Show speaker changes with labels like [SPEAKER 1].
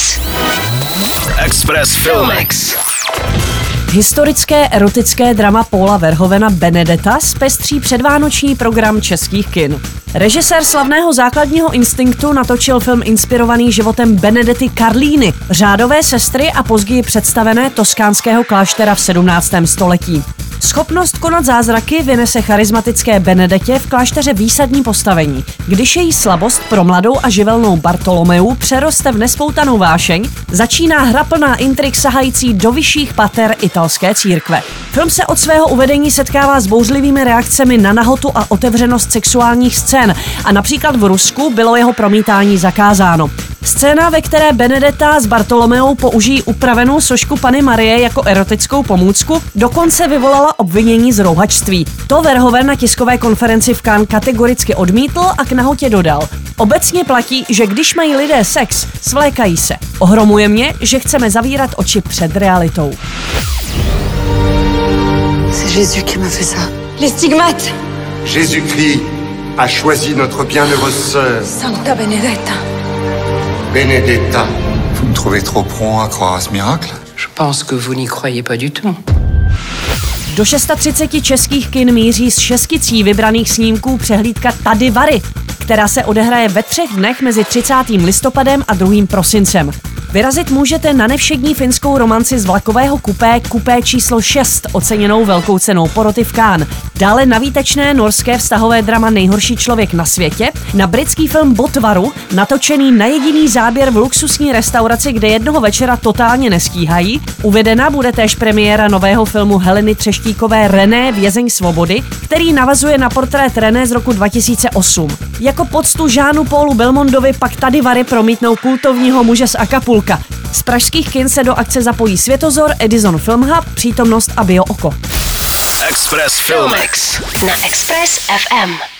[SPEAKER 1] Express. Express Filmix.
[SPEAKER 2] Historické erotické drama Paula Verhovena Benedetta zpestří předvánoční program českých kin. Režisér slavného základního instinktu natočil film inspirovaný životem Benedety Carlíny, řádové sestry a později představené toskánského kláštera v 17. století. Schopnost konat zázraky vynese charismatické Benedetě v klášteře výsadní postavení. Když její slabost pro mladou a živelnou Bartolomeu přeroste v nespoutanou vášeň, začíná hra plná intrik sahající do vyšších pater italské církve. Film se od svého uvedení setkává s bouřlivými reakcemi na nahotu a otevřenost sexuálních scén a například v Rusku bylo jeho promítání zakázáno. Scéna, ve které Benedetta s Bartolomeou použijí upravenou sošku Pany Marie jako erotickou pomůcku, dokonce vyvolala obvinění z rouhačství. To Verhoven na tiskové konferenci v Cannes kategoricky odmítl a k nahotě dodal. Obecně platí, že když mají lidé sex, svlékají se. Ohromuje mě, že chceme zavírat oči před realitou.
[SPEAKER 3] C'est Jésus qui m'a fait ça.
[SPEAKER 4] Les stigmates
[SPEAKER 5] Jésus-Christ a choisi notre bienheureuse sœur,
[SPEAKER 4] Santa Benedetta.
[SPEAKER 5] Benedetta.
[SPEAKER 6] Vous me trouvez trop prompt à croire à ce miracle
[SPEAKER 7] Je pense que vous n'y croyez pas du tout.
[SPEAKER 2] Do 630 českých kin míří z šesticí vybraných snímků přehlídka Tady Vary, která se odehraje ve třech dnech mezi 30. listopadem a 2. prosincem. Vyrazit můžete na nevšední finskou romanci z vlakového kupé kupé číslo 6, oceněnou velkou cenou poroty v Cannes. Dále na výtečné norské vztahové drama Nejhorší člověk na světě, na britský film Botvaru, natočený na jediný záběr v luxusní restauraci, kde jednoho večera totálně nestíhají. Uvedena bude též premiéra nového filmu Heleny Třeštíkové René Vězeň svobody, který navazuje na portrét René z roku 2008. Jako poctu Žánu Paulu Belmondovi pak tady Vary promítnou kultovního muže z Acapulka. Z pražských kin se do akce zapojí Světozor, Edison Film Hub, Přítomnost a Bio Oko.
[SPEAKER 1] Express Filmix. Na Express FM.